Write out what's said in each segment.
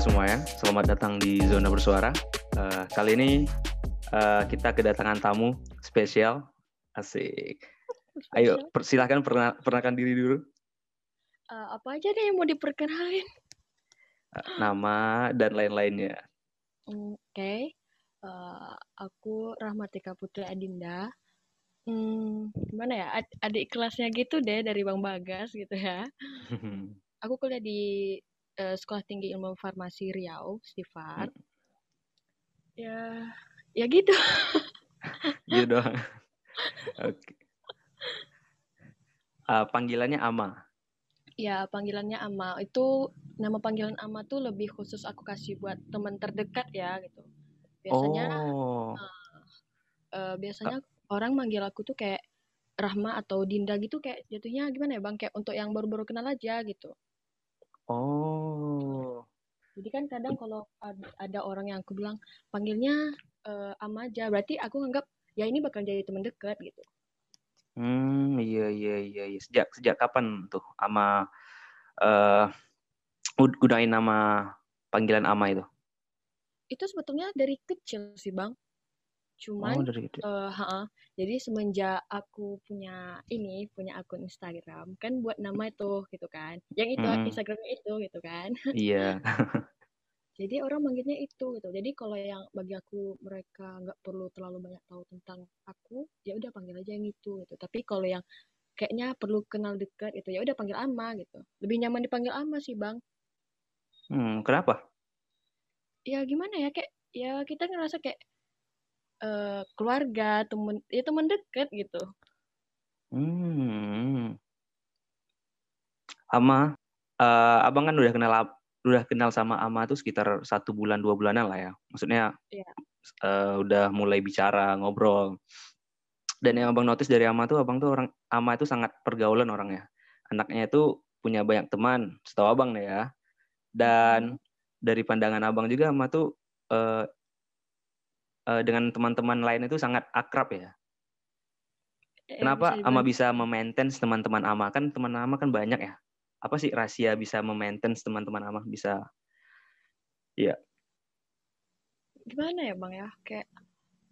semua ya, selamat datang di Zona Bersuara. Uh, kali ini uh, kita kedatangan tamu spesial, asik. Ayo, per, silahkan pernah perkenalkan diri dulu. Uh, apa aja deh yang mau diperkenalin? Uh, nama dan lain-lainnya. Oke, okay. uh, aku Rahmatika Putri Adinda. Hmm, gimana ya? Ad adik kelasnya gitu deh dari Bang Bagas gitu ya. aku kuliah di uh, Sekolah Tinggi Ilmu Farmasi Riau, Stifat. Hmm. Ya, ya gitu. gitu doang. Oke. Okay. Uh, panggilannya Ama. Ya, panggilannya Ama. Itu nama panggilan Ama tuh lebih khusus aku kasih buat teman terdekat ya gitu. Biasanya oh. uh, uh, biasanya uh. orang manggil aku tuh kayak Rahma atau Dinda gitu kayak jatuhnya gimana ya Bang? Kayak untuk yang baru-baru kenal aja gitu. Oh. Jadi kan kadang kalau ada orang yang aku bilang panggilnya uh, Ama aja, berarti aku nganggap ya ini bakal jadi teman dekat gitu. Hmm, iya iya iya. iya. Sejak sejak kapan tuh Ama uh, gunain nama panggilan Ama itu? Itu sebetulnya dari kecil sih bang. Cuman, oh, dari uh, ha -ha. jadi semenjak aku punya ini, punya akun Instagram, kan buat nama itu gitu kan. Yang itu hmm. Instagramnya itu gitu kan. Iya. jadi orang manggilnya itu gitu. Jadi kalau yang bagi aku mereka nggak perlu terlalu banyak tahu tentang aku, ya udah panggil aja yang itu gitu. Tapi kalau yang kayaknya perlu kenal dekat itu ya udah panggil Ama gitu. Lebih nyaman dipanggil Ama sih, Bang. Hmm, kenapa? Ya gimana ya kayak ya kita ngerasa kayak uh, keluarga, temen, ya teman dekat gitu. Hmm. Ama, uh, abang kan udah kenal udah kenal sama Ama tuh sekitar satu bulan dua bulanan lah ya. Maksudnya yeah. Iya. uh, udah mulai bicara ngobrol. Dan yang abang notice dari Ama tuh abang tuh orang Ama itu sangat pergaulan orangnya. Anaknya itu punya banyak teman, setahu abang deh ya. Dan hmm. dari pandangan abang juga Ama tuh uh, uh, dengan teman-teman lain itu sangat akrab ya. Eh, Kenapa bisa Ama bisa memaintain teman-teman Ama kan teman Ama kan banyak ya. Apa sih rahasia bisa memaintain teman-teman Ama bisa? Iya. Gimana ya bang ya kayak.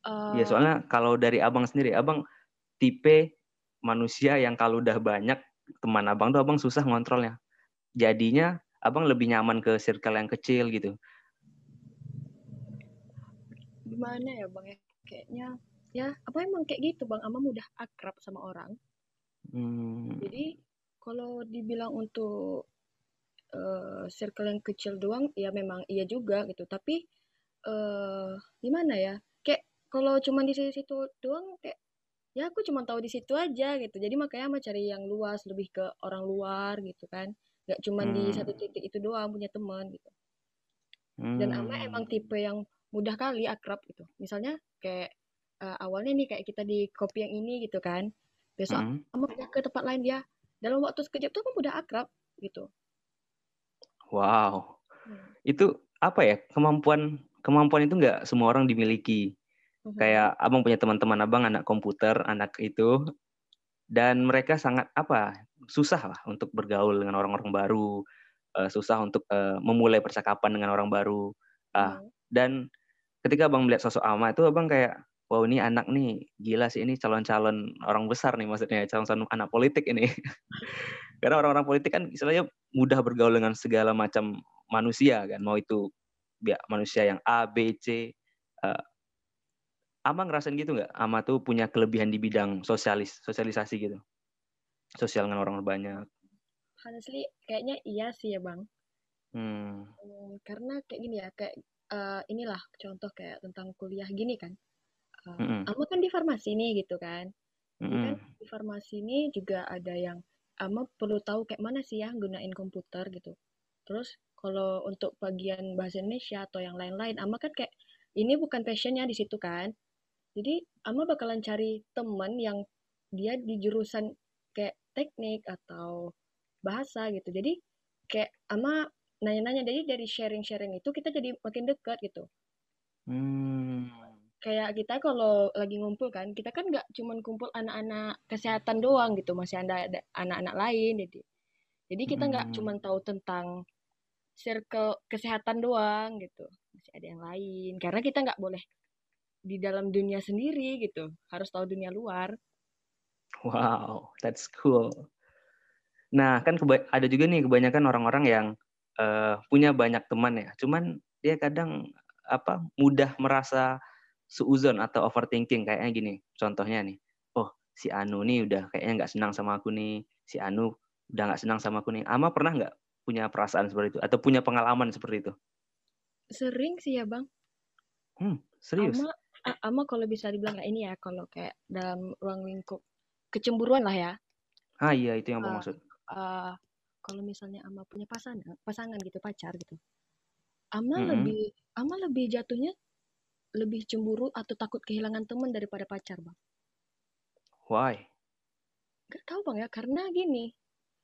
Uh... Ya soalnya kalau dari abang sendiri, abang tipe manusia yang kalau udah banyak teman abang tuh abang susah ngontrolnya. Jadinya abang lebih nyaman ke circle yang kecil gitu gimana ya bang ya? Kayaknya ya apa emang kayak gitu bang? Ama mudah akrab sama orang. Hmm. jadi kalau dibilang untuk uh, circle yang kecil doang ya memang iya juga gitu. Tapi uh, gimana ya? Kayak kalau cuma di situ doang kayak ya aku cuma tahu di situ aja gitu. Jadi makanya mau cari yang luas lebih ke orang luar gitu kan. Nggak cuma hmm. di satu titik itu doang punya teman gitu. Dan ama emang hmm. tipe yang mudah kali akrab gitu. Misalnya kayak uh, awalnya nih kayak kita di kopi yang ini gitu kan. Besok mm. kamu pindah ke tempat lain dia. Dalam waktu sekejap tuh kamu udah akrab gitu. Wow. Hmm. Itu apa ya? Kemampuan kemampuan itu nggak semua orang dimiliki. Hmm. Kayak abang punya teman-teman abang anak komputer, anak itu dan mereka sangat apa? Susah lah untuk bergaul dengan orang-orang baru, uh, susah untuk uh, memulai percakapan dengan orang baru. Uh, hmm. Dan ketika abang melihat sosok Ama itu abang kayak wow ini anak nih. Gila sih ini calon-calon orang besar nih maksudnya calon-calon anak politik ini. Karena orang-orang politik kan istilahnya mudah bergaul dengan segala macam manusia kan. Mau itu ya, manusia yang A B C uh, Ama ngerasain gitu nggak? Ama tuh punya kelebihan di bidang sosialis sosialisasi gitu. Sosial dengan orang banyak. Honestly kayaknya iya sih ya bang. Hmm. hmm karena kayak gini ya kayak uh, inilah contoh kayak tentang kuliah gini kan. Uh, mm -hmm. kan di farmasi nih gitu kan. Mm -hmm. kan di farmasi ini juga ada yang ama perlu tahu kayak mana sih ya gunain komputer gitu. Terus kalau untuk bagian bahasa Indonesia atau yang lain-lain, ama kan kayak ini bukan passionnya di situ kan. Jadi ama bakalan cari teman yang dia di jurusan kayak teknik atau bahasa gitu. Jadi kayak ama nanya-nanya. Jadi dari sharing-sharing itu kita jadi makin dekat gitu. Hmm. kayak kita kalau lagi ngumpul kan kita kan nggak cuma kumpul anak-anak kesehatan doang gitu. Masih ada anak-anak lain jadi jadi kita nggak hmm. cuma tahu tentang circle kesehatan doang gitu. Masih ada yang lain. Karena kita nggak boleh di dalam dunia sendiri gitu. Harus tahu dunia luar. Wow that's cool. Nah kan ada juga nih kebanyakan orang-orang yang uh, punya banyak teman ya. Cuman dia kadang apa mudah merasa suuzon atau overthinking. Kayaknya gini contohnya nih. Oh si Anu nih udah kayaknya nggak senang sama aku nih. Si Anu udah nggak senang sama aku nih. Ama pernah nggak punya perasaan seperti itu? Atau punya pengalaman seperti itu? Sering sih ya bang. Hmm, serius? Ama Ama kalau bisa dibilang kayak ini ya kalau kayak dalam ruang lingkup kecemburuan lah ya. Ah iya itu yang uh, maksud. uh, kalau misalnya Ama punya pasangan pasangan gitu pacar gitu Ama mm -hmm. lebih Ama lebih jatuhnya lebih cemburu atau takut kehilangan teman daripada pacar, Bang? Why? Gak tau Bang ya, karena gini,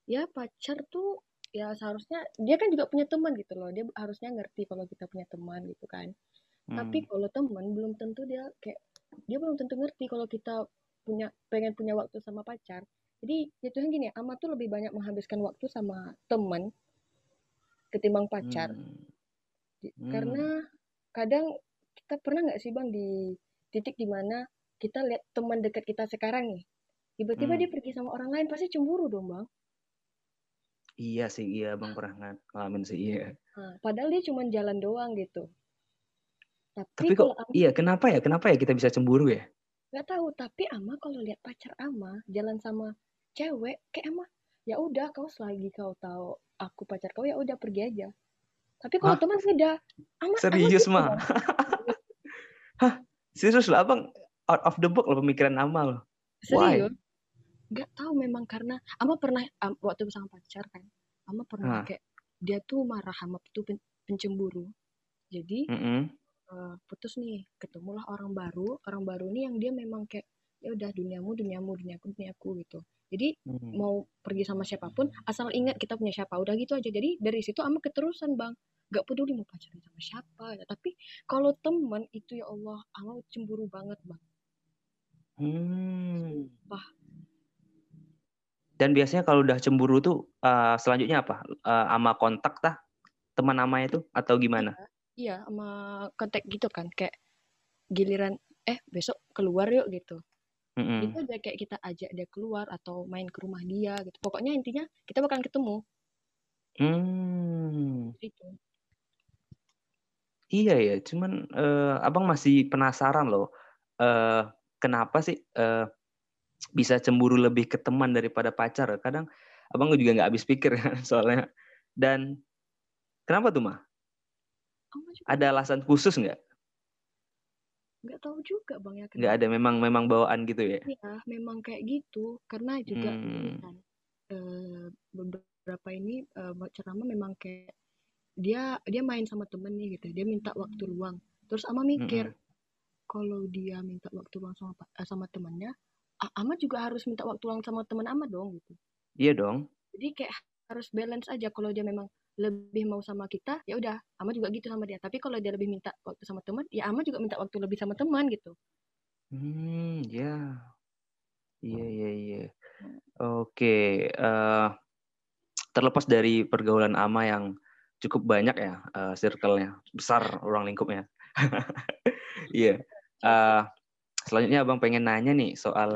ya pacar tuh ya seharusnya dia kan juga punya teman gitu loh. Dia harusnya ngerti kalau kita punya teman gitu kan. Hmm. Tapi kalau teman belum tentu dia kayak dia belum tentu ngerti kalau kita punya pengen punya waktu sama pacar. Jadi jatuhnya gini, Ama tuh lebih banyak menghabiskan waktu sama teman ketimbang pacar. Hmm. Hmm. Karena kadang kita pernah nggak sih bang di titik di mana kita lihat teman dekat kita sekarang nih tiba-tiba hmm. dia pergi sama orang lain pasti cemburu dong bang iya sih iya bang pernah ngalamin sih iya nah, padahal dia cuma jalan doang gitu tapi, tapi kok iya kenapa ya kenapa ya kita bisa cemburu ya nggak tahu tapi ama kalau lihat pacar ama jalan sama cewek kayak ama ya udah kau selagi kau tahu aku pacar kau ya udah pergi aja tapi kalau teman beda ama serius mah Hah, serius lah abang out of the book loh pemikiran amal. Serius? Gak tahu memang karena ama pernah um, waktu bersama pacar kan, ama pernah huh. kayak dia tuh marah sama tuh pen, pencemburu. Jadi mm -hmm. uh, putus nih, ketemulah orang baru, orang baru nih yang dia memang kayak ya udah duniamu duniamu duniaku duniaku gitu. Jadi hmm. mau pergi sama siapa pun asal ingat kita punya siapa. Udah gitu aja. Jadi dari situ ama keterusan bang. Gak peduli mau pacaran sama siapa ya. Tapi kalau teman itu ya Allah aku cemburu banget bang. Hmm. Wah. dan biasanya kalau udah cemburu tuh uh, selanjutnya apa? Uh, ama kontak tah? Teman namanya itu? Atau gimana? Iya, iya sama kontak gitu kan. Kayak giliran eh besok keluar yuk gitu mm-hmm. itu aja kayak kita ajak dia keluar atau main ke rumah dia gitu pokoknya intinya kita bakal ketemu hmm. itu Iya ya, cuman, uh, Abang masih penasaran loh, uh, kenapa sih, uh, bisa cemburu lebih ke teman daripada pacar? Kadang Abang juga nggak habis pikir kan soalnya. Dan kenapa tuh, Mah? Ada alasan khusus nggak? Nggak tahu juga, Bang, ya Nggak ada, memang memang bawaan gitu ya? Iya, memang kayak gitu. Karena juga hmm. kan, beberapa ini, uh, ceramah memang kayak dia dia main sama temen nih gitu dia minta waktu luang terus ama mikir mm -hmm. kalau dia minta waktu luang sama eh, sama temannya ama juga harus minta waktu luang sama teman ama dong gitu iya dong jadi kayak harus balance aja kalau dia memang lebih mau sama kita ya udah ama juga gitu sama dia tapi kalau dia lebih minta waktu sama teman ya ama juga minta waktu lebih sama teman gitu hmm ya iya iya iya oke eh, terlepas dari pergaulan ama yang cukup banyak ya uh, circle-nya, besar ruang lingkupnya. Iya. yeah. uh, selanjutnya Abang pengen nanya nih soal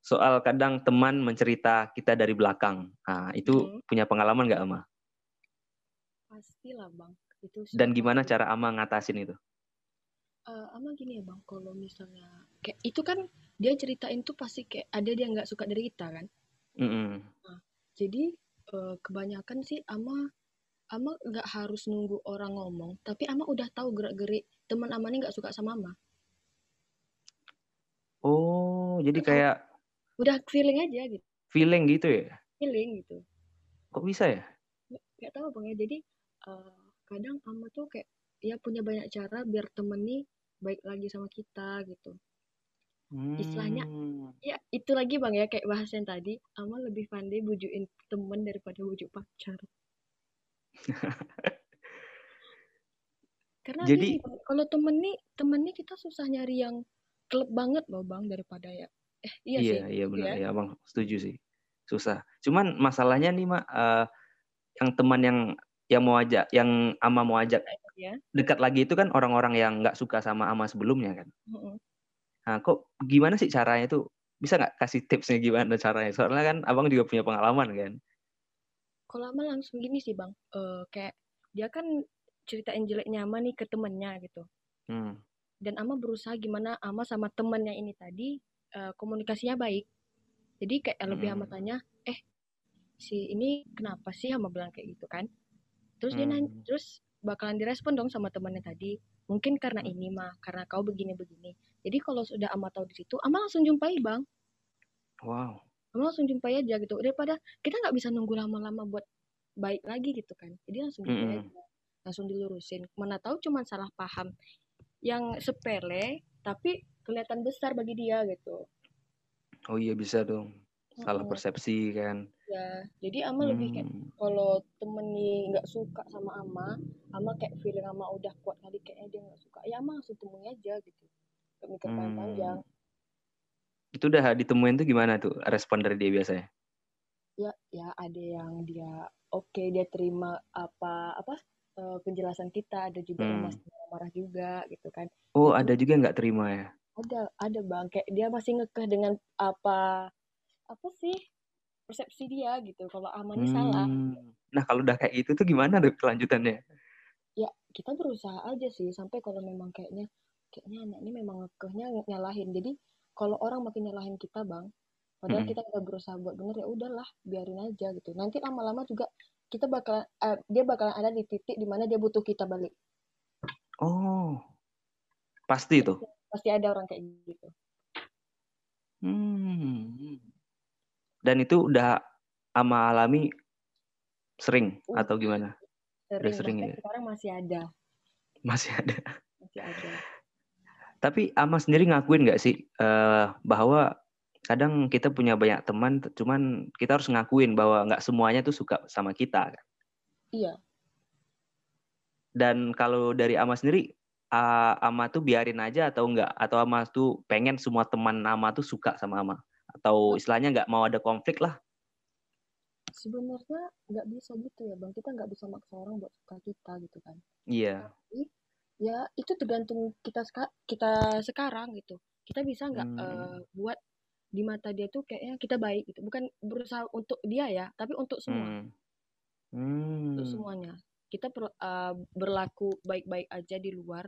soal kadang teman mencerita kita dari belakang. Nah, itu hmm. punya pengalaman nggak Ama? Pastilah Bang. Itu Dan gimana cara Ama ngatasin itu? Uh, Ama gini ya Bang, kalau misalnya kayak itu kan dia ceritain tuh pasti kayak ada dia nggak suka dari kita kan. Mm -hmm. nah, jadi uh, kebanyakan sih Ama Ama nggak harus nunggu orang ngomong, tapi Ama udah tahu gerak-gerik teman Ama ini nggak suka sama Ama. Oh, jadi udah kayak udah feeling aja gitu. Feeling gitu ya? Feeling gitu. Kok bisa ya? Gak tahu bang ya. Jadi uh, kadang Ama tuh kayak ya punya banyak cara biar temen nih baik lagi sama kita gitu. Hmm. Istilahnya ya itu lagi bang ya kayak bahas yang tadi Ama lebih pandai bujukin temen daripada bujuk pacar. Karena Jadi gini, kalau temen nih, temen nih kita susah nyari yang klub banget loh bang daripada ya. Eh iya, iya sih. Iya benar ya. ya bang setuju sih susah. Cuman masalahnya nih mak uh, yang teman yang yang mau ajak, yang Ama mau ajak ya. dekat lagi itu kan orang-orang yang nggak suka sama Ama sebelumnya kan. Mm-hmm. Nah, kok gimana sih caranya itu? Bisa nggak kasih tipsnya gimana caranya? Soalnya kan abang juga punya pengalaman kan. Kalau Ama langsung gini sih bang, uh, kayak dia kan ceritain jeleknya Ama nih ke temennya gitu. Hmm. Dan Ama berusaha gimana Ama sama temennya ini tadi uh, komunikasinya baik. Jadi kayak hmm. lebih Ama tanya, eh si ini kenapa sih Ama bilang kayak gitu kan? Terus hmm. dia nanya terus bakalan direspon dong sama temannya tadi mungkin karena hmm. ini mah karena kau begini begini jadi kalau sudah ama tahu di situ ama langsung jumpai bang. Wow. Ama langsung jumpai aja gitu. Daripada kita nggak bisa nunggu lama-lama buat baik lagi gitu kan. Jadi langsung hmm. aja langsung dilurusin. Mana tahu cuma salah paham yang sepele tapi kelihatan besar bagi dia gitu. Oh iya bisa dong. Salah persepsi kan ya jadi ama hmm. lebih kayak hmm. kalau temen nih nggak suka sama ama ama kayak feeling ama udah kuat kali kayaknya dia nggak suka ya ama langsung temui aja gitu gak mikir hmm. panjang itu udah ditemuin tuh gimana tuh respon dari dia biasanya ya ya ada yang dia oke okay, dia terima apa apa uh, penjelasan kita ada juga hmm. yang masih marah juga gitu kan oh ada juga nggak terima ya ada ada bang kayak dia masih ngekeh dengan apa apa sih persepsi dia gitu kalau amannya hmm. salah nah kalau udah kayak gitu tuh gimana deh kelanjutannya? Ya kita berusaha aja sih sampai kalau memang kayaknya kayaknya anak ini memang ngekehnya nyalahin. Jadi kalau orang makin nyalahin kita bang padahal hmm. kita udah berusaha buat bener ya udahlah biarin aja gitu. Nanti lama-lama juga kita bakal uh, dia bakalan ada di titik di mana dia butuh kita balik. Oh. Pasti tuh? Pasti ada orang kayak gitu. Hmm dan itu udah ama alami sering uh, atau gimana? Sering, udah sering ya. Sekarang masih ada. Masih ada. Masih ada. Tapi ama sendiri ngakuin nggak sih uh, bahwa kadang kita punya banyak teman, cuman kita harus ngakuin bahwa nggak semuanya tuh suka sama kita. Kan? Iya. Dan kalau dari ama sendiri, uh, ama tuh biarin aja atau enggak? Atau ama tuh pengen semua teman ama tuh suka sama ama? Atau istilahnya nggak mau ada konflik lah sebenarnya nggak bisa gitu ya bang kita nggak bisa maksa orang buat suka kita gitu kan iya yeah. ya itu tergantung kita kita sekarang gitu kita bisa nggak hmm. uh, buat di mata dia tuh kayaknya kita baik gitu bukan berusaha untuk dia ya tapi untuk semua hmm. Hmm. untuk semuanya kita per, uh, berlaku baik-baik aja di luar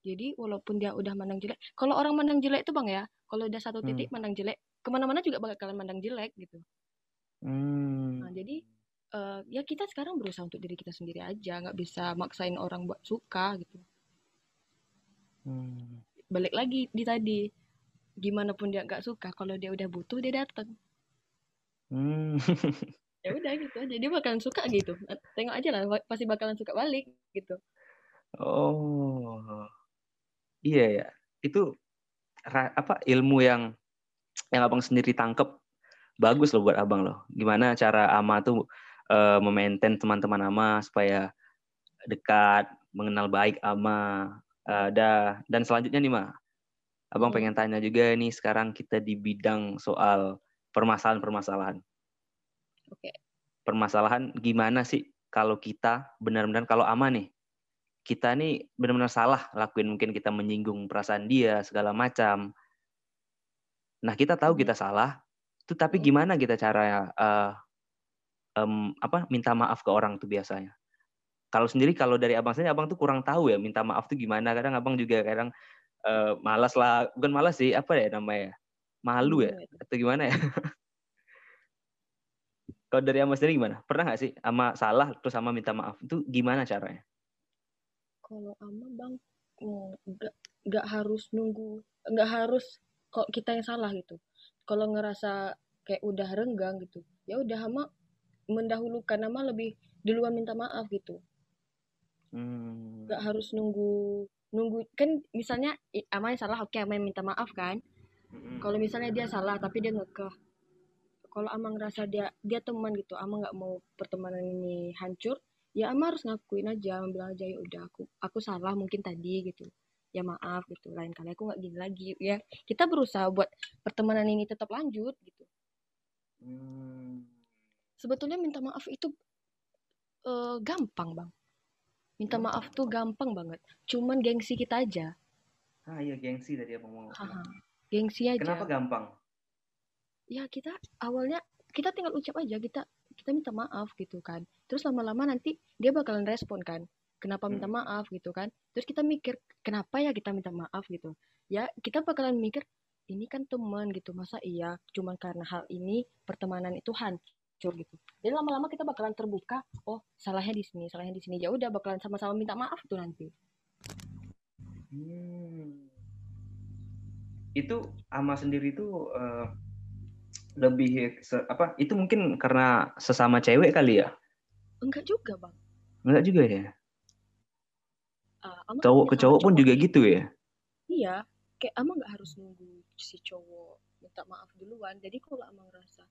jadi walaupun dia udah mandang jelek kalau orang mandang jelek itu bang ya kalau udah satu titik hmm. mandang jelek ke mana-mana juga bakalan mandang jelek gitu. Hmm. nah jadi uh, ya kita sekarang berusaha untuk diri kita sendiri aja nggak bisa maksain orang buat suka gitu. Hmm. balik lagi di tadi gimana pun dia nggak suka kalau dia udah butuh dia datang. Hmm. ya udah gitu aja. Dia bakalan suka gitu. Tengok aja lah pasti bakalan suka balik gitu. Oh. Iya ya. Itu apa ilmu yang yang abang sendiri tangkep bagus loh buat abang loh. Gimana cara ama tuh uh, memaintain teman-teman ama supaya dekat, mengenal baik ama. Uh, da, dan selanjutnya nih mah, abang pengen tanya juga nih sekarang kita di bidang soal permasalahan-permasalahan. Oke. Okay. Permasalahan gimana sih kalau kita benar-benar kalau ama nih kita nih benar-benar salah lakuin mungkin kita menyinggung perasaan dia segala macam Nah, kita tahu kita salah, itu tapi gimana kita cara uh, um, apa minta maaf ke orang tuh biasanya? Kalau sendiri kalau dari abang saja abang tuh kurang tahu ya minta maaf tuh gimana. Kadang abang juga kadang uh, malas lah, bukan malas sih, apa ya namanya? Malu ya atau gimana ya? kalau dari abang sendiri gimana? Pernah nggak sih sama salah terus sama minta maaf itu gimana caranya? Kalau ama bang nggak nggak harus nunggu, nggak harus kok kita yang salah gitu. Kalau ngerasa kayak udah renggang gitu ya udah ama mendahulukan nama lebih duluan minta maaf gitu. Hmm. Gak harus nunggu nunggu kan misalnya ama yang salah? Oke ama yang minta maaf kan? Hmm. kalau misalnya dia salah tapi dia ngekeh kalau ama ngerasa dia dia teman gitu ama nggak mau pertemanan ini hancur ya ama harus ngakuin aja bilang aja ya udah aku aku salah mungkin tadi gitu ya maaf gitu lain kali aku nggak gini lagi ya kita berusaha buat pertemanan ini tetap lanjut gitu hmm. sebetulnya minta maaf itu Uh, gampang bang. Minta maaf tuh gampang banget. Cuman gengsi kita aja. Ah iya gengsi tadi apa ngomong. Gengsi aja. Kenapa gampang? Ya kita awalnya kita tinggal ucap aja kita kita minta maaf gitu kan. Terus lama-lama nanti dia bakalan respon kan. Kenapa minta hmm. maaf gitu kan. Terus kita mikir kenapa ya kita minta maaf gitu. Ya kita bakalan mikir ini kan teman gitu masa iya cuman karena hal ini pertemanan itu hancur gitu jadi lama-lama kita bakalan terbuka oh salahnya di sini salahnya di sini ya udah bakalan sama-sama minta maaf tuh nanti hmm. itu ama sendiri tuh uh, lebih se apa itu mungkin karena sesama cewek kali ya enggak juga bang enggak juga ya uh, cowok ke cowok pun juga gitu ya? Iya kayak ama nggak harus nunggu si cowok minta maaf duluan. Jadi kalau ama ngerasa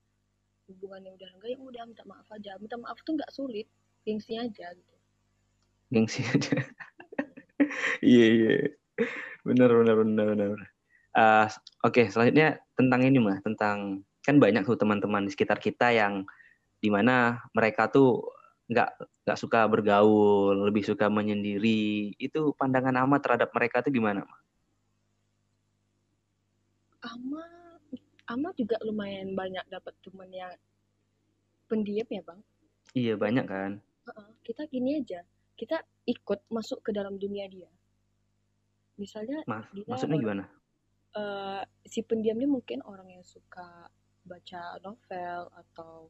hubungannya udah enggak ya udah minta maaf aja. Minta maaf tuh nggak sulit gengsi aja gitu. Gengsi aja. Iya iya. Benar benar benar benar. Uh, oke okay, selanjutnya tentang ini mah tentang kan banyak tuh teman-teman di sekitar kita yang di mana mereka tuh nggak nggak suka bergaul lebih suka menyendiri itu pandangan ama terhadap mereka tuh gimana mah Ama Ama juga lumayan banyak dapat teman yang pendiam ya bang. Iya banyak kan. Uh-uh, kita gini aja, kita ikut masuk ke dalam dunia dia. Misalnya, Mas, dia maksudnya gimana? Uh, si pendiam ini mungkin orang yang suka baca novel atau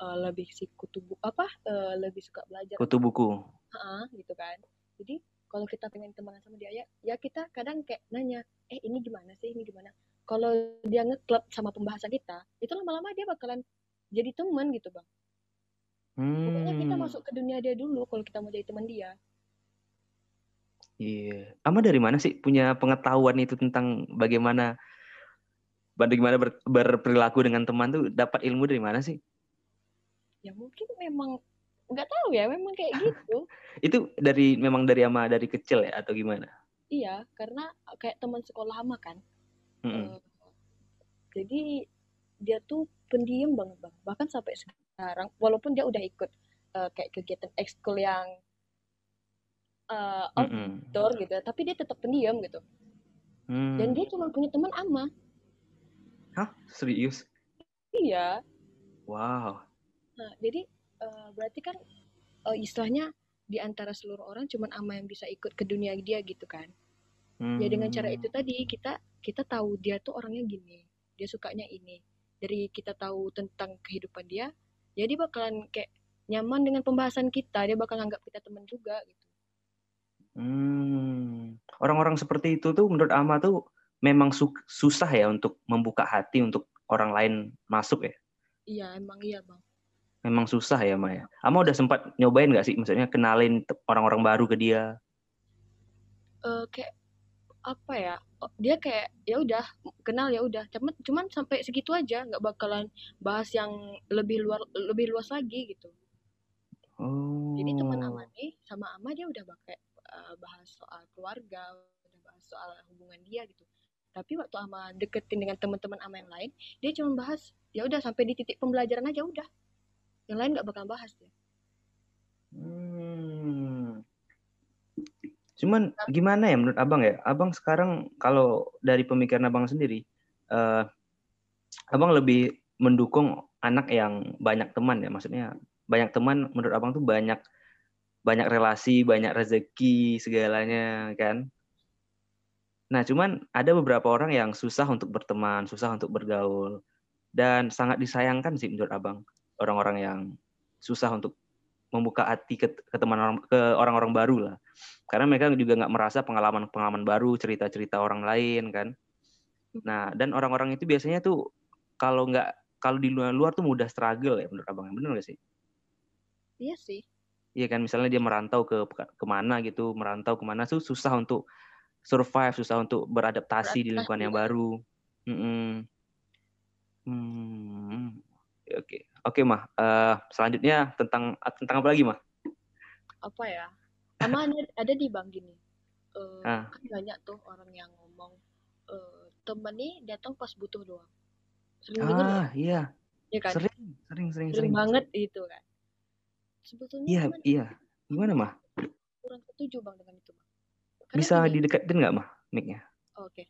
uh, lebih si kutu buku apa uh, lebih suka belajar kutu buku. Uh, gitu kan. Jadi kalau kita pengen temenan sama dia ya ya kita kadang kayak nanya eh ini gimana sih? Ini gimana? Kalau dia ngeklub sama pembahasan kita itu lama-lama dia bakalan jadi teman gitu bang. Hmm. pokoknya kita masuk ke dunia dia dulu kalau kita mau jadi teman dia. Iya. Yeah. ama dari mana sih punya pengetahuan itu tentang bagaimana bagaimana ber, berperilaku dengan teman tuh? Dapat ilmu dari mana sih ya mungkin memang nggak tahu ya memang kayak gitu. Itu dari memang dari ama dari kecil ya atau gimana? Iya karena kayak teman sekolah ama kan. Hmm. uh, jadi dia tuh pendiam banget bang. Bahkan sampai sekarang walaupun dia udah ikut uh, kayak kegiatan ekskul yang uh, outdoor mm -hmm. gitu tapi dia tetap pendiam gitu. Hmm. dan dia cuma punya teman ama. Hah? Serius? Iya. Wow nah jadi uh, berarti kan uh, istilahnya di antara seluruh orang cuman ama yang bisa ikut ke dunia dia gitu kan hmm. ya dengan cara itu hmm. tadi kita kita tahu dia tuh orangnya gini dia sukanya ini dari kita tahu tentang kehidupan dia jadi ya bakalan kayak nyaman dengan pembahasan kita dia bakal anggap kita teman juga gitu hmm. orang-orang seperti itu tuh menurut ama tuh memang su susah ya untuk membuka hati untuk orang lain masuk ya iya emang iya bang memang susah ya Maya. Ama udah sempat nyobain nggak sih, maksudnya kenalin orang-orang baru ke dia? Uh, kayak apa ya? Oh, dia kayak ya udah kenal ya udah, cuman cuman sampai segitu aja, nggak bakalan bahas yang lebih luar lebih luas lagi gitu. Oh. Jadi teman. Ama nih sama Ama dia udah pakai uh, bahas soal keluarga, udah bahas soal hubungan dia gitu. Tapi waktu Ama deketin dengan teman-teman Ama yang lain, dia cuma bahas ya udah sampai di titik pembelajaran aja udah yang lain nggak bakal bahas deh. Hmm. cuman gimana ya menurut abang ya? Abang sekarang kalau dari pemikiran abang sendiri uh, abang lebih mendukung anak yang banyak teman ya? Maksudnya banyak teman menurut abang tuh banyak banyak relasi banyak rezeki segalanya kan? Nah cuman ada beberapa orang yang susah untuk berteman susah untuk bergaul dan sangat disayangkan sih menurut abang orang-orang yang susah untuk membuka hati ke, ke teman orang ke orang-orang baru lah. Karena mereka juga nggak merasa pengalaman-pengalaman baru cerita-cerita orang lain kan. Nah dan orang-orang itu biasanya tuh kalau nggak kalau di luar luar tuh mudah struggle ya menurut abang. Benar nggak sih? Iya sih. Iya kan misalnya dia merantau ke ke mana gitu merantau ke mana tuh susah untuk survive susah untuk beradaptasi di lingkungan yang baru. Mm -mm. Hmm, oke okay. Oke mah, uh, selanjutnya tentang tentang apa lagi mah? Apa ya? Sama ada, ada di bang gini. Uh, ah. Kan banyak tuh orang yang ngomong uh, temen nih datang pas butuh doang. Sering ah, dengar iya. Ya kan? Sering, sering, sering, sering, sering banget itu kan. sebetulnya iya iya gimana mah kurang setuju bang dengan itu bang Karena bisa gini, didekatin nggak mah micnya oke okay.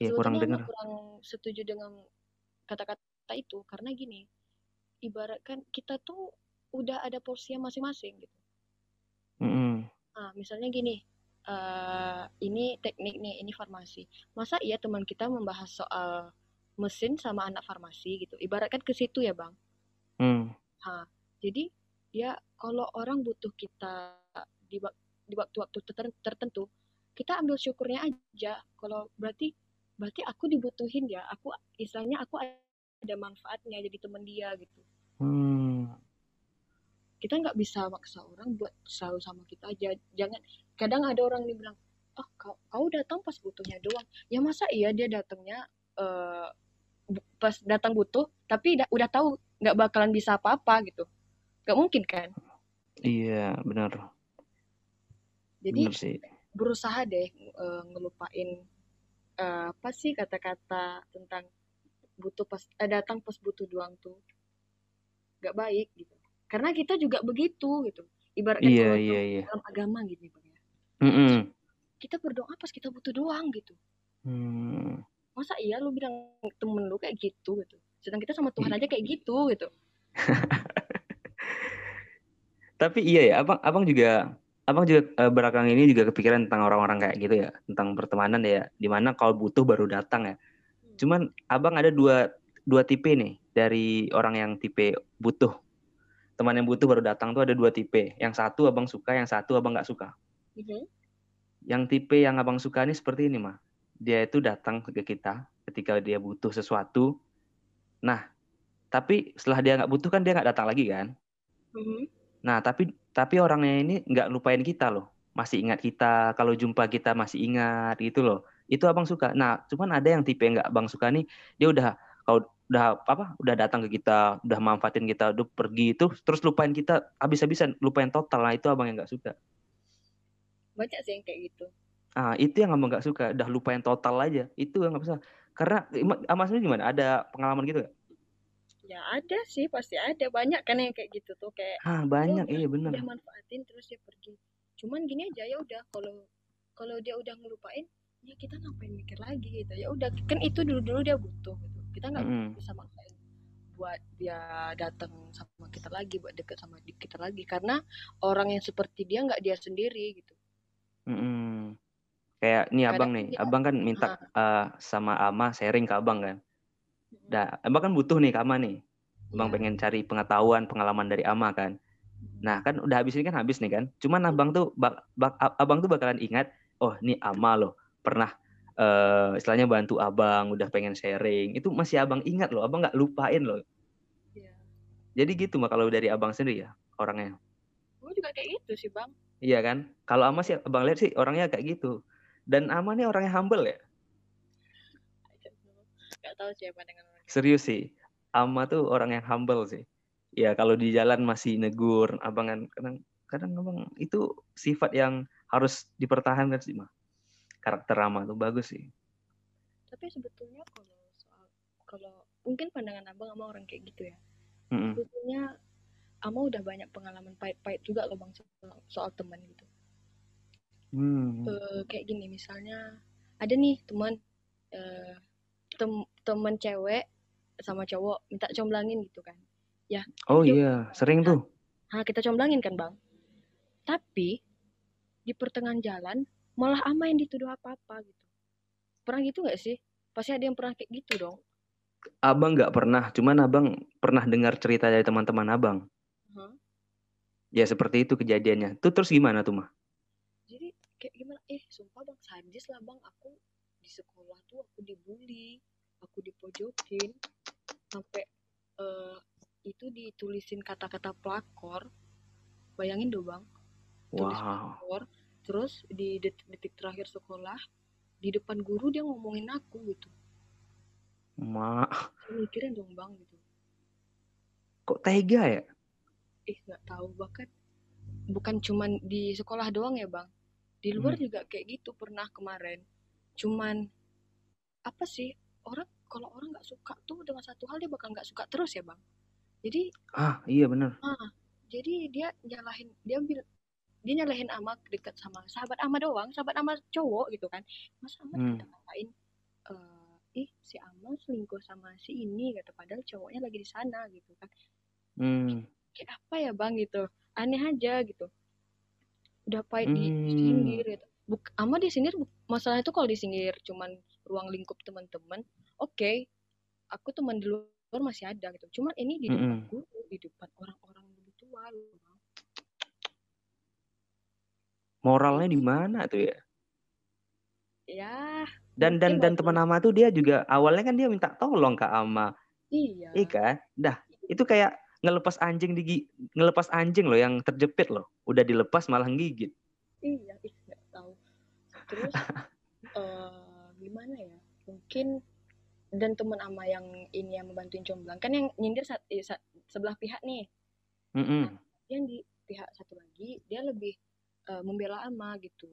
Iya kurang dengar. Kurang setuju dengan kata-kata itu karena gini, ibaratkan kita tuh udah ada porsinya masing-masing gitu. Mm -hmm. Nah, misalnya gini, uh, ini teknik nih, ini farmasi. Masa iya teman kita membahas soal mesin sama anak farmasi gitu. Ibaratkan ke situ ya, Bang. Mm. Nah, jadi ya kalau orang butuh kita di, di waktu-waktu tertentu, kita ambil syukurnya aja. Kalau berarti berarti aku dibutuhin ya aku istilahnya aku ada manfaatnya jadi teman dia gitu hmm. kita nggak bisa maksa orang buat selalu sama kita aja. Jangan kadang ada orang yang bilang oh kau kau datang pas butuhnya doang. Ya masa iya dia datangnya uh, pas datang butuh tapi udah tahu nggak bakalan bisa apa-apa gitu. Nggak mungkin kan? Iya benar. Jadi benar sih. berusaha deh uh, ngelupain uh, apa sih kata-kata tentang butuh pas eh, datang pas butuh doang tuh gak baik gitu karena kita juga begitu gitu ibaratnya iya, iya, iya. dalam agama gitu bang ya mm -hmm. kita berdoa pas kita butuh doang gitu hmm. masa iya lu bilang temen lu kayak gitu gitu sedang kita sama Tuhan aja kayak gitu gitu tapi iya ya abang abang juga abang juga uh, belakang ini juga kepikiran tentang orang-orang kayak gitu ya tentang pertemanan ya di mana kalau butuh baru datang ya hmm. cuman abang ada dua dua tipe nih dari orang yang tipe butuh. Teman yang butuh baru datang tuh ada dua tipe yang satu abang suka yang satu abang nggak suka. Mm-hmm. yang tipe yang abang suka ini seperti ini mah dia itu datang ke kita ketika dia butuh sesuatu. Nah tapi setelah dia nggak butuh kan dia nggak datang lagi kan? Mm-hmm. nah tapi tapi orangnya ini nggak lupain kita loh. Masih ingat kita kalau jumpa kita masih ingat gitu loh. Itu abang suka. Nah cuman ada yang tipe yang nggak abang suka nih dia udah kalau udah apa udah datang ke kita udah manfaatin kita udah pergi itu terus lupain kita habis-habisan lupain total. Nah itu abang yang nggak suka. Banyak sih yang kayak gitu. Ah itu yang abang nggak suka udah lupain total aja. Itu yang nggak bisa. Karena amasnya gimana? Ada pengalaman gitu gak? ya ada sih pasti ada. Banyak kan yang kayak gitu tuh kayak ah banyak. iya benar dia manfaatin terus dia pergi. Cuman gini aja ya udah kalau kalau dia udah ngelupain ya kita ngapain mikir lagi gitu. Ya udah kan itu dulu dulu dia butuh gitu kita nggak mm. bisa maksain buat dia datang sama kita lagi buat deket sama kita lagi karena orang yang seperti dia nggak dia sendiri gitu mm -hmm. kayak nih abang nih dia, abang kan minta uh, sama ama sharing ke abang kan Nah, Abang kan butuh nih ke Ama nih. Abang yeah. pengen cari pengetahuan, pengalaman dari Ama kan. Nah, kan udah habis ini kan habis nih kan. Cuman Abang tuh bak, bak, Abang tuh bakalan ingat, oh, ini Ama loh. Pernah uh, istilahnya bantu Abang, udah pengen sharing. Itu masih Abang ingat loh. Abang nggak lupain loh. Yeah. Jadi gitu mah kalau dari Abang sendiri ya orangnya. Gue juga kayak gitu sih, Bang. Iya kan? Kalau Ama sih Abang lihat sih orangnya kayak gitu. Dan Ama nih orangnya humble ya. Gak tahu siapa dengan serius sih Ama tuh orang yang humble sih ya kalau di jalan masih negur abang kan kadang kadang abang itu sifat yang harus dipertahankan sih mah karakter Ama tuh bagus sih. Tapi sebetulnya kalau soal kalau mungkin pandangan abang sama orang kayak gitu ya. Mm-hmm. sebetulnya Ama udah banyak pengalaman pahit-pahit juga loh bang soal, soal teman gitu. Hmm. uh, kayak gini misalnya ada nih teman uh, tem teman cewek sama cowok minta comblangin gitu kan. Ya oh iya sering tuh. Nah kita comblangin kan bang? Tapi di pertengahan jalan malah ama yang dituduh apa apa gitu. Pernah gitu nggak sih? Pasti ada yang pernah kayak gitu dong. Abang nggak pernah cuman abang pernah dengar cerita dari teman-teman abang. Huh? ya seperti itu kejadiannya. Tuh terus gimana tuh mah jadi kayak gimana? Eh sumpah bang sadis lah bang. Aku di sekolah tuh aku dibully aku dipojokin sampai uh, itu ditulisin kata-kata pelakor. Bayangin dong bang. Tulis wow. pelakor terus di detik-detik terakhir sekolah di depan guru dia ngomongin aku gitu. Ma. Mikirin dong bang gitu. Kok tega ya? Ih nggak tahu bahkan bukan cuman di sekolah doang ya bang. Di luar hmm. juga kayak gitu pernah kemarin. Cuman apa sih orang kalau orang nggak suka tuh dengan satu hal dia bakal nggak suka terus ya bang. Jadi ah iya benar ah jadi dia nyalahin dia dia nyalahin ama dekat sama sahabat ama doang sahabat ama cowok gitu kan mas ama hmm. kita ngapain uh, ih si ama selingkuh sama si ini gitu padahal cowoknya lagi di sana gitu kan hmm. kayak apa ya bang gitu aneh aja gitu udah pahit hmm. disindir gitu Buk, ama disindir masalah itu kalau disindir cuman ruang lingkup teman-teman oke okay, aku teman di luar masih ada gitu cuman ini di depan mm -hmm. di depan orang-orang lebih tua loh moralnya di mana tuh ya? Ya dan dan dan teman Ama tuh dia juga awalnya kan dia minta tolong ke Ama. Iya. Iya kan? Dah itu kayak ngelepas anjing di ngelepas anjing loh yang terjepit loh. Udah dilepas malah gigit iya nggak tahu. Terus uh, gimana ya? Mungkin dan teman ama yang ini yang membantuin comblang kan yang nyindir saat, eh, saat sebelah pihak nih. Mm -hmm. nah, yang di pihak satu lagi dia lebih uh, membela ama gitu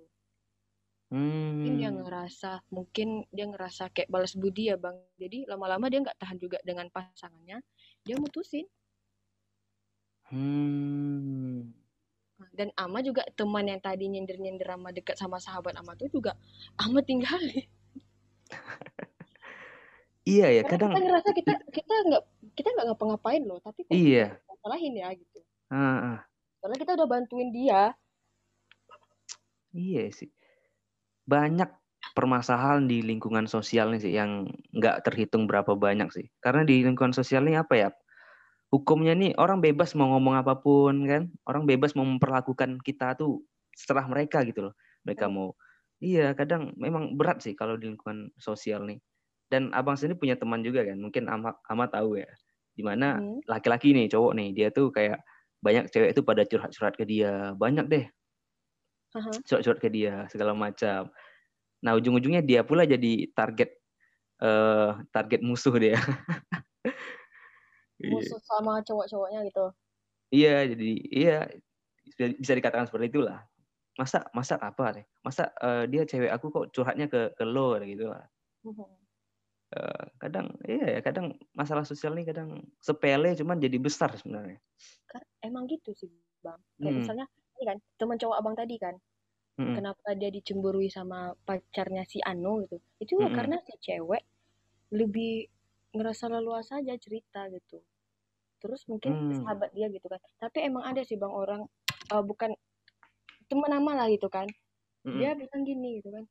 Hmm. Mungkin dia hmm. ngerasa, mungkin dia ngerasa kayak balas budi ya bang. Jadi lama-lama dia nggak tahan juga dengan pasangannya, dia mutusin. Hmm. Dan Ama juga teman yang tadi nyindir-nyindir Ama dekat sama sahabat Ama tuh juga Ama tinggalin. iya ya, Karena kadang kita ngerasa kita kita nggak kita nggak ngapa-ngapain loh, tapi kok iya. salahin ya gitu. Uh, uh. Karena kita udah bantuin dia, Iya sih. Banyak permasalahan di lingkungan sosial nih sih yang nggak terhitung berapa banyak sih. Karena di lingkungan sosial ini apa ya? Hukumnya nih orang bebas mau ngomong apa pun kan. Orang bebas mau memperlakukan kita tuh setelah mereka gitu loh. Mereka mau Iya, kadang memang berat sih kalau di lingkungan sosial nih. Dan abang sendiri punya teman juga kan, mungkin ama, ama tahu ya. Di mana hmm. laki-laki nih, cowok nih, dia tuh kayak banyak cewek itu pada curhat-curhat ke dia. Banyak deh uh-huh. ke dia segala macam. Nah ujung-ujungnya dia pula jadi target uh, target musuh dia. musuh sama cowok-cowoknya gitu. Iya jadi iya bisa dikatakan seperti itulah. Masa masa apa deh? Masa uh, dia cewek aku kok curhatnya ke ke lo gitu lah. Uh-huh. Uh, kadang iya ya kadang masalah sosial ini kadang sepele cuman jadi besar sebenarnya. Emang gitu sih bang. Kayak hmm. misalnya kan teman cowok abang tadi kan mm-hmm. kenapa dia dicemburui sama pacarnya si Anu gitu itu mm-hmm. karena si cewek lebih ngerasa leluasa aja cerita gitu terus mungkin mm. sahabat dia gitu kan tapi emang ada sih bang orang uh, bukan teman nama lah gitu kan mm-hmm. dia bilang gini gitu kan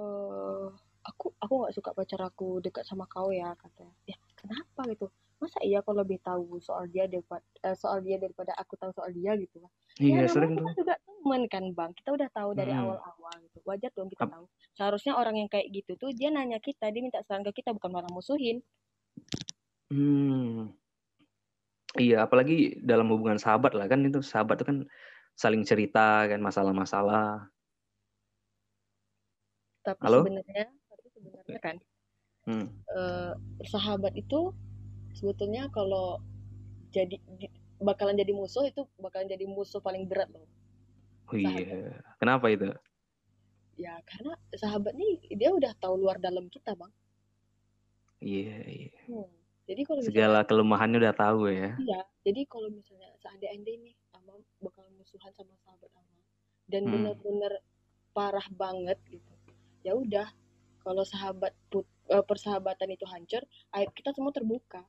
uh, aku aku nggak suka pacar aku dekat sama kau ya katanya ya kenapa gitu masa iya kalau lebih tahu soal dia daripada uh, soal dia daripada aku tahu soal dia gitu kan iya ya, sering kita juga temen kan bang. Kita udah tahu dari hmm. awal-awal gitu. Wajar dong kita Ap tahu. Seharusnya orang yang kayak gitu tuh dia nanya kita dia minta saran ke kita bukan malah musuhin. Hmm. Iya apalagi dalam hubungan sahabat lah kan itu sahabat itu kan saling cerita kan masalah-masalah. Tapi sebenarnya tapi sebenarnya kan hmm. uh, sahabat itu sebetulnya kalau jadi bakalan jadi musuh itu bakalan jadi musuh paling berat loh. Oh iya, kenapa itu? Ya karena sahabat nih dia udah tahu luar dalam kita bang. Iya iya. Hmm. Jadi kalau segala kelemahannya udah tahu ya. Iya, jadi kalau misalnya seandainya nih ama bakal musuhan sama sahabat ama dan hmm. benar-benar parah banget gitu. Ya udah, kalau sahabat put, eh, persahabatan itu hancur, aib kita semua terbuka.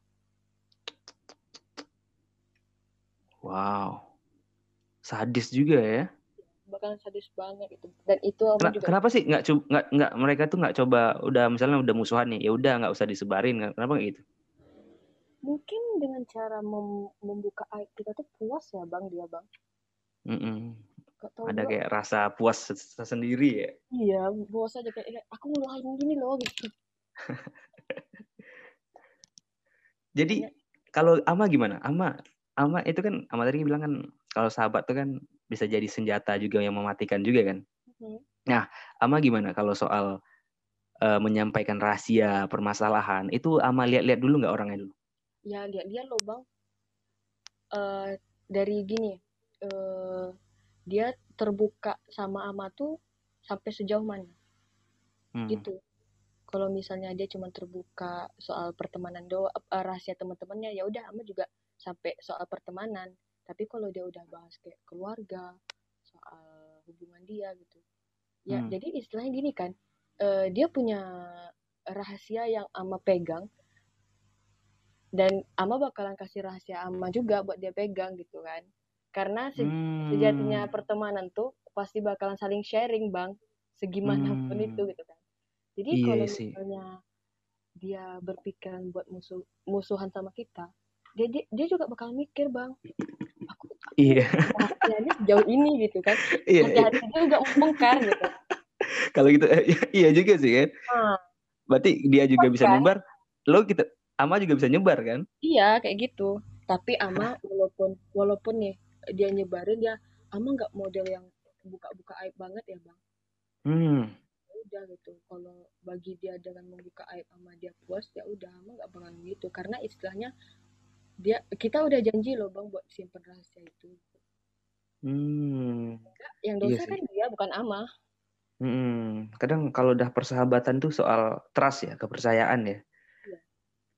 Wow. Sadis juga ya. Bahkan sadis banget itu. Dan itu Ken juga Kenapa sih nggak nggak nggak mereka tuh nggak coba udah misalnya udah musuhan nih, ya udah nggak usah disebarin. Kenapa gitu? Mungkin dengan cara mem membuka aib kita tuh puas ya bang dia bang. Mm -mm. Ada bang. kayak rasa puas sendiri ya. Iya, puas aja kayak aku ngeluarin gini loh gitu. Jadi kalau Ama gimana? Ama ama itu kan ama tadi bilang kan kalau sahabat tuh kan bisa jadi senjata juga yang mematikan juga kan. Hmm. Nah, ama gimana kalau soal uh, menyampaikan rahasia permasalahan itu ama lihat-lihat dulu nggak orangnya dulu? Ya lihat-lihat loh bang. Uh, dari gini, uh, dia terbuka sama ama tuh sampai sejauh mana? Hmm. Gitu kalau misalnya dia cuma terbuka soal pertemanan do uh, rahasia teman-temannya ya udah ama juga sampai soal pertemanan tapi kalau dia udah bahas kayak keluarga soal hubungan dia gitu ya hmm. jadi istilahnya gini kan uh, dia punya rahasia yang ama pegang dan ama bakalan kasih rahasia ama juga buat dia pegang gitu kan karena se hmm. sejatinya pertemanan tuh pasti bakalan saling sharing bang segimanapun hmm. itu gitu kan jadi iya kalau misalnya dia berpikiran buat musuh musuhan sama kita dia dia, dia juga bakal mikir bang aku, iya. rahasianya sejauh ini gitu kan. Iya, hati-hati iya. juga membongkar gitu. Kalau gitu eh, iya juga sih kan. Hmm. berarti dia juga bisa nyebar lo kita ama juga bisa nyebar kan? Iya kayak gitu. Tapi ama walaupun walaupun nih dia nyebarin dia ama nggak model yang buka-buka aib banget ya bang. Hmm. Ya udah gitu. Kalau bagi dia dengan membuka aib ama dia puas ya udah ama nggak bakal gitu. Karena istilahnya dia kita udah janji loh bang buat simpen rahasia itu hmm. yang dosa iya kan dia bukan ama Hmm, kadang kalau udah persahabatan tuh soal trust ya, kepercayaan ya. Iya.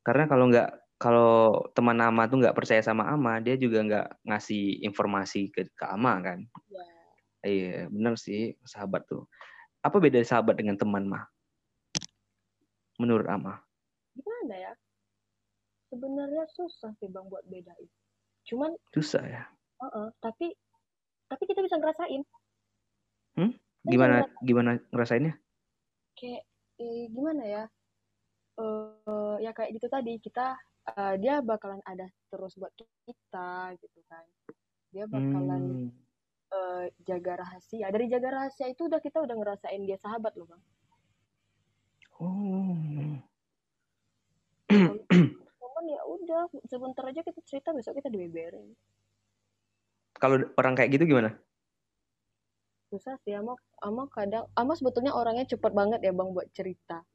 Karena kalau nggak kalau teman ama tuh nggak percaya sama ama, dia juga nggak ngasih informasi ke, ke ama kan. Iya. Iya, benar sih sahabat tuh. Apa beda sahabat dengan teman mah? Menurut ama? Gimana ya? Sebenarnya susah sih bang buat bedain. Cuman susah ya. Uh -uh, tapi tapi kita bisa ngerasain. Hmm? Gimana gimana ngerasainnya? Kayak eh, gimana ya? Uh, ya kayak gitu tadi kita uh, dia bakalan ada terus buat kita gitu kan. Dia bakalan hmm. uh, jaga rahasia. Dari jaga rahasia itu udah kita udah ngerasain dia sahabat loh, Bang. Oh. Ya udah sebentar aja kita cerita besok kita dibeberin. Kalau orang kayak gitu gimana? susah sih ama ama kadang ama sebetulnya orangnya cepet banget ya bang buat cerita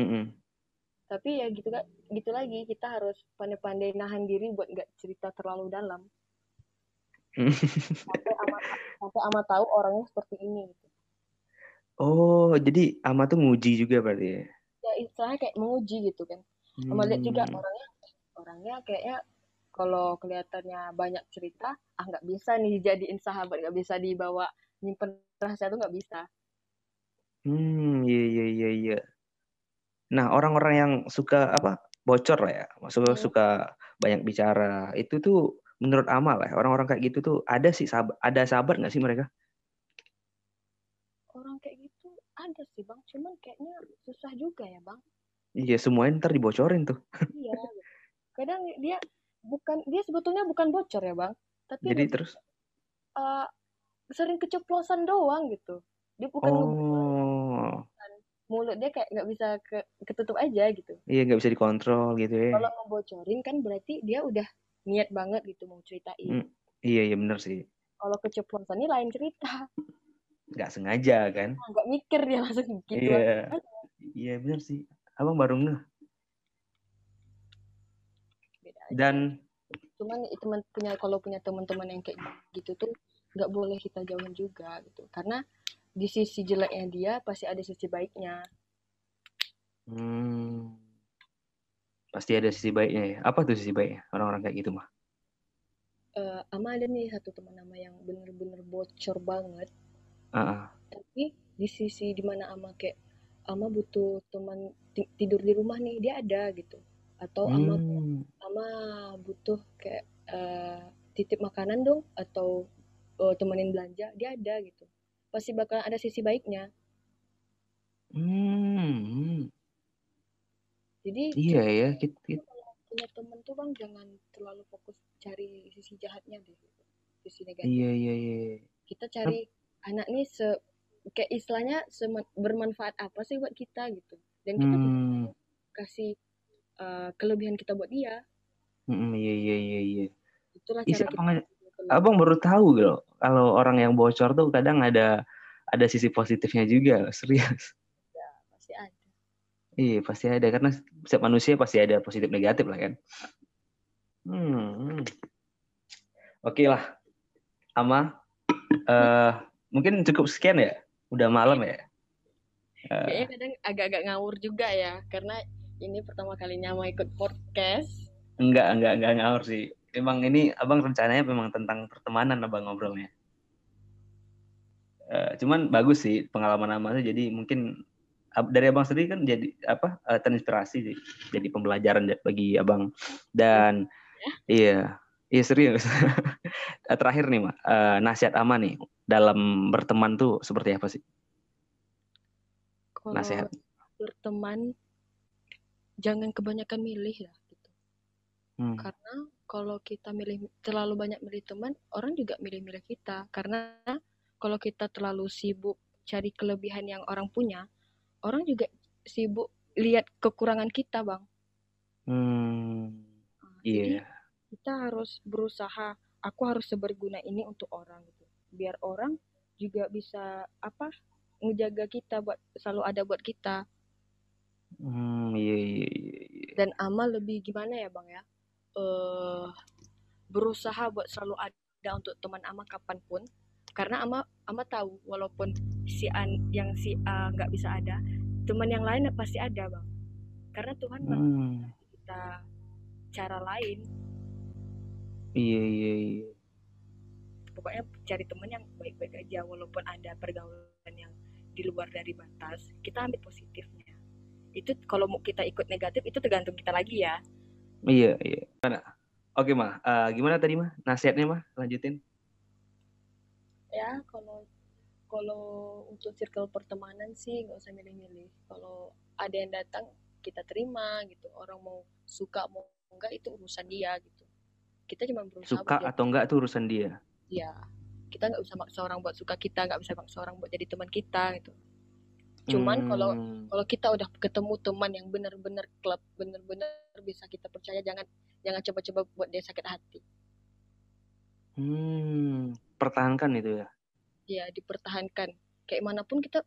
mm -hmm. tapi ya gitu kan gitu lagi kita harus pandai-pandai nahan diri buat nggak cerita terlalu dalam sampai ama sampai ama tahu orangnya seperti ini gitu. oh jadi ama tuh nguji juga berarti ya ya istilahnya kayak menguji gitu kan hmm. ama lihat juga hmm. orangnya orangnya kayaknya kalau kelihatannya banyak cerita ah nggak bisa nih dijadiin sahabat nggak bisa dibawa nyimpen rahasia itu nggak bisa. Hmm, iya iya iya iya. Nah, orang-orang yang suka apa? bocor lah ya. Maksudnya hmm. suka banyak bicara. Itu tuh menurut amal ya, orang-orang kayak gitu tuh ada sih sahabat, ada sahabat nggak sih mereka? Orang kayak gitu ada sih, Bang. Cuman kayaknya susah juga ya, Bang. Iya, semuanya ntar dibocorin tuh. iya. Kadang dia bukan dia sebetulnya bukan bocor ya, Bang. Tapi Jadi terus? Uh, sering keceplosan doang gitu. Dia bukan oh. mulut dia kayak nggak bisa ke, ketutup aja gitu. Iya nggak bisa dikontrol gitu ya. Kalau mau bocorin kan berarti dia udah niat banget gitu mau ceritain. Mm, iya iya benar sih. Kalau keceplosan ini lain cerita. Nggak sengaja kan? Nggak mikir dia langsung gitu. Iya. Iya benar sih. Abang baru ngeh dan cuman teman punya kalau punya teman-teman yang kayak gitu tuh nggak boleh kita jauhin juga gitu. Karena di sisi jeleknya dia pasti ada sisi baiknya. Hmm. pasti ada sisi baiknya ya. Apa tuh sisi baiknya orang-orang kayak gitu mah? Uh, ama ada nih satu teman nama yang bener-bener bocor banget. Uh -uh. tapi di sisi di mana ama kayak ama butuh teman tidur di rumah nih dia ada gitu atau hmm. ama ama butuh kayak uh, titip makanan dong atau uh, temenin belanja dia ada gitu pasti bakal ada sisi baiknya hmm. jadi iya ya kita, kita. punya temen tuh bang jangan terlalu fokus cari sisi jahatnya deh sisi negatif iya iya iya kita cari Hap. anak nih se kayak istilahnya se bermanfaat apa sih buat kita gitu dan kita hmm. kasih uh, kelebihan kita buat dia. Hmm, iya iya iya iya. Itulah cara kita abang baru tahu gitu kalau orang yang bocor tuh kadang ada ada sisi positifnya juga serius. Ya pasti ada. Iya pasti ada. Karena setiap manusia pasti ada positif negatif lah kan? Hmm. oke lah. Ama uh, mungkin cukup sekian ya? Udah malam ya? Uh, kayaknya kadang agak-agak ngawur juga ya karena ini pertama kalinya mau ikut podcast. Enggak enggak enggak ngawur sih. Memang ini abang rencananya memang tentang pertemanan abang ngobrolnya. Uh, cuman bagus sih pengalaman itu jadi mungkin dari abang sendiri kan jadi apa uh, terinspirasi sih. Jadi pembelajaran bagi abang. Dan ya? iya iya serius. Terakhir nih mak. Uh, nasihat ama nih dalam berteman tuh seperti apa sih? Kalau nasihat. berteman jangan kebanyakan milih lah gitu. Hmm. karena kalau kita milih terlalu banyak milih teman orang juga milih-milih kita. Karena kalau kita terlalu sibuk cari kelebihan yang orang punya orang juga sibuk lihat kekurangan kita bang. Hmm. Iya. yeah. kita harus berusaha aku harus seberguna ini untuk orang gitu. Biar orang juga bisa apa ngejaga kita buat selalu ada buat kita hmm iya iya iya, iya. dan amal lebih gimana ya bang ya? Uh, berusaha buat selalu ada untuk teman ama kapan pun. Karena ama ama tahu walaupun si an yang si a nggak bisa ada teman yang lain pasti ada bang. Karena Tuhan hmm. kita cara lain. Iya iya iya. Pokoknya cari teman yang baik-baik aja walaupun ada pergaulan yang di luar dari batas kita ambil positifnya itu kalau mau kita ikut negatif itu tergantung kita lagi ya. Iya iya. Mana oke mah uh, gimana tadi mah nasihatnya mah lanjutin. Ya kalau kalau untuk circle pertemanan sih nggak usah milih-milih. Kalau ada yang datang kita terima gitu. Orang mau suka mau enggak itu urusan dia gitu. Kita cuma berusaha suka atau enggak itu urusan dia? Ya kita nggak usah maksa orang buat suka kita nggak bisa maksa orang buat jadi teman kita gitu cuman kalau hmm. kalau kita udah ketemu teman yang benar-benar klub benar-benar bisa kita percaya jangan jangan coba-coba buat dia sakit hati. Hmm pertahankan itu ya? Ya dipertahankan. Kayak mana pun kita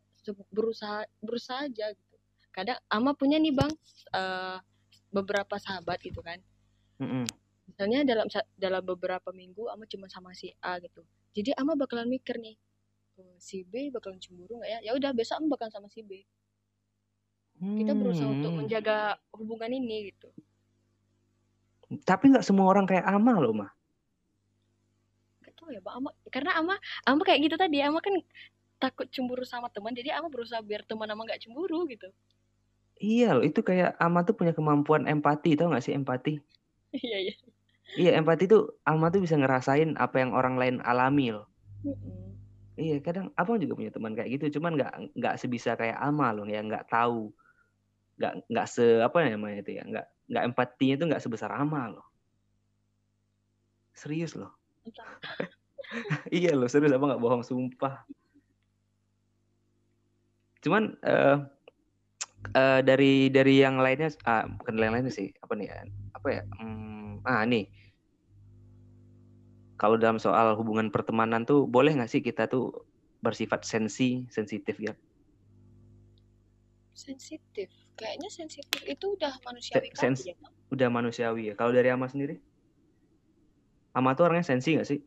berusaha berusaha aja gitu. Kadang ama punya nih bang uh, beberapa sahabat gitu kan. Mm -hmm. misalnya dalam dalam beberapa minggu ama cuma sama si A gitu. Jadi ama bakalan mikir nih oh, si B bakalan cemburu nggak ya ya udah besok ama bakalan sama si B kita berusaha untuk hmm. menjaga hubungan ini gitu tapi nggak semua orang kayak ama loh mah tahu ya, Bang. Ama karena Ama Ama kayak gitu tadi, Ama kan takut cemburu sama teman, jadi Ama berusaha biar teman Ama nggak cemburu gitu. Iya loh, itu kayak Ama tuh punya kemampuan empati, tau gak sih empati? iya, iya. Iya, empati tuh Ama tuh bisa ngerasain apa yang orang lain alami loh. Mm-hmm. Iya, kadang Abang juga punya teman kayak gitu, cuman nggak nggak sebisa kayak Ama loh, ya nggak tahu, nggak nggak se apa namanya itu ya, nggak nggak empatinya itu nggak sebesar Ama loh. Serius loh. iya loh serius apa nggak bohong sumpah cuman uh, uh, dari dari yang lainnya uh, bukan yang lainnya sih apa nih ya apa ya hmm, ah nih kalau dalam soal hubungan pertemanan tuh boleh nggak sih kita tuh bersifat sensi sensitif ya sensitif? Kayaknya sensitif itu udah manusiawi Sens ya, udah manusiawi ya. Kalau dari ama sendiri? Ama tuh orangnya sensi nggak sih?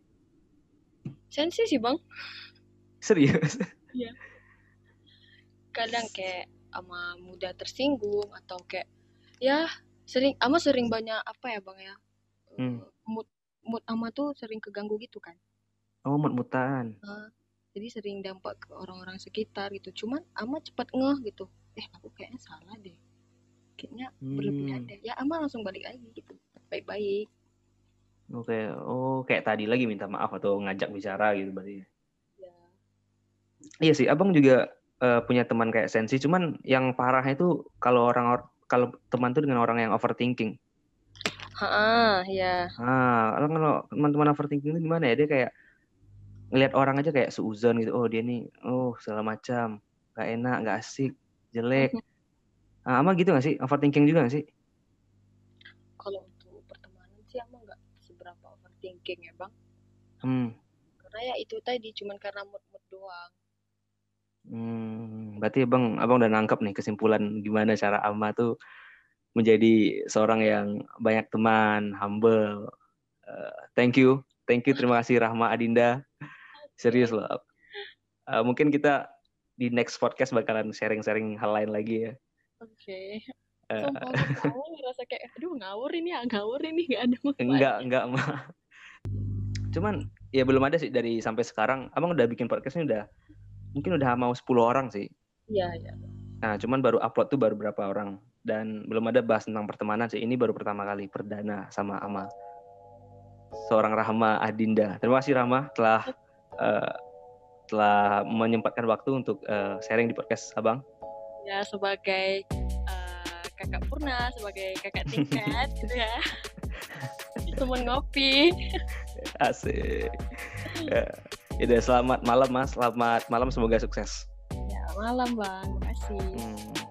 Sensi sih bang. Serius? Iya. Kadang kayak ama mudah tersinggung atau kayak ya sering ama sering banyak apa ya bang ya hmm. mood mood ama tuh sering keganggu gitu kan? Oh mood mutan. Uh, jadi sering dampak ke orang-orang sekitar gitu. Cuman ama cepat ngeh gitu. Eh aku kayaknya salah deh. Kayaknya hmm. berlebihan deh. Ya ama langsung balik lagi gitu. Baik-baik. Oke, oh kayak tadi lagi minta maaf atau ngajak bicara gitu berarti. Ya. Iya. Sih, abang juga uh, punya teman kayak sensi, cuman yang parah itu kalau orang kalau teman tuh dengan orang yang overthinking. Ah, ya. Ah, kalau teman-teman overthinking itu gimana ya? Dia kayak ngelihat orang aja kayak seuzon gitu. Oh dia nih, oh segala macam, gak enak, gak asik, jelek. Ah, ama gitu gak sih? Overthinking juga gak sih? thinking ya bang hmm. karena ya itu tadi cuman karena mood mood doang hmm, berarti bang abang udah nangkep nih kesimpulan gimana cara ama tuh menjadi seorang yang banyak teman humble uh, thank you thank you terima kasih Rahma Adinda serius loh uh, mungkin kita di next podcast bakalan sharing-sharing hal lain lagi ya oke okay. Sumpah, aku ngerasa kayak, aduh ngawur ini ya, ngawur ini, gak ada manfaatnya. Enggak, enggak, mah. Cuman, ya belum ada sih dari sampai sekarang. Abang udah bikin podcastnya udah, mungkin udah mau 10 orang sih. Iya, iya. Nah, cuman baru upload tuh baru berapa orang. Dan belum ada bahas tentang pertemanan sih. Ini baru pertama kali, perdana sama Ama. Seorang Rahma Adinda. Terima kasih Rahma telah uh, telah menyempatkan waktu untuk uh, sharing di podcast Abang. Ya, sebagai kakak Purna sebagai kakak tingkat gitu ya teman ngopi asik ya. Udah selamat malam mas selamat malam semoga sukses ya malam bang terima kasih hmm.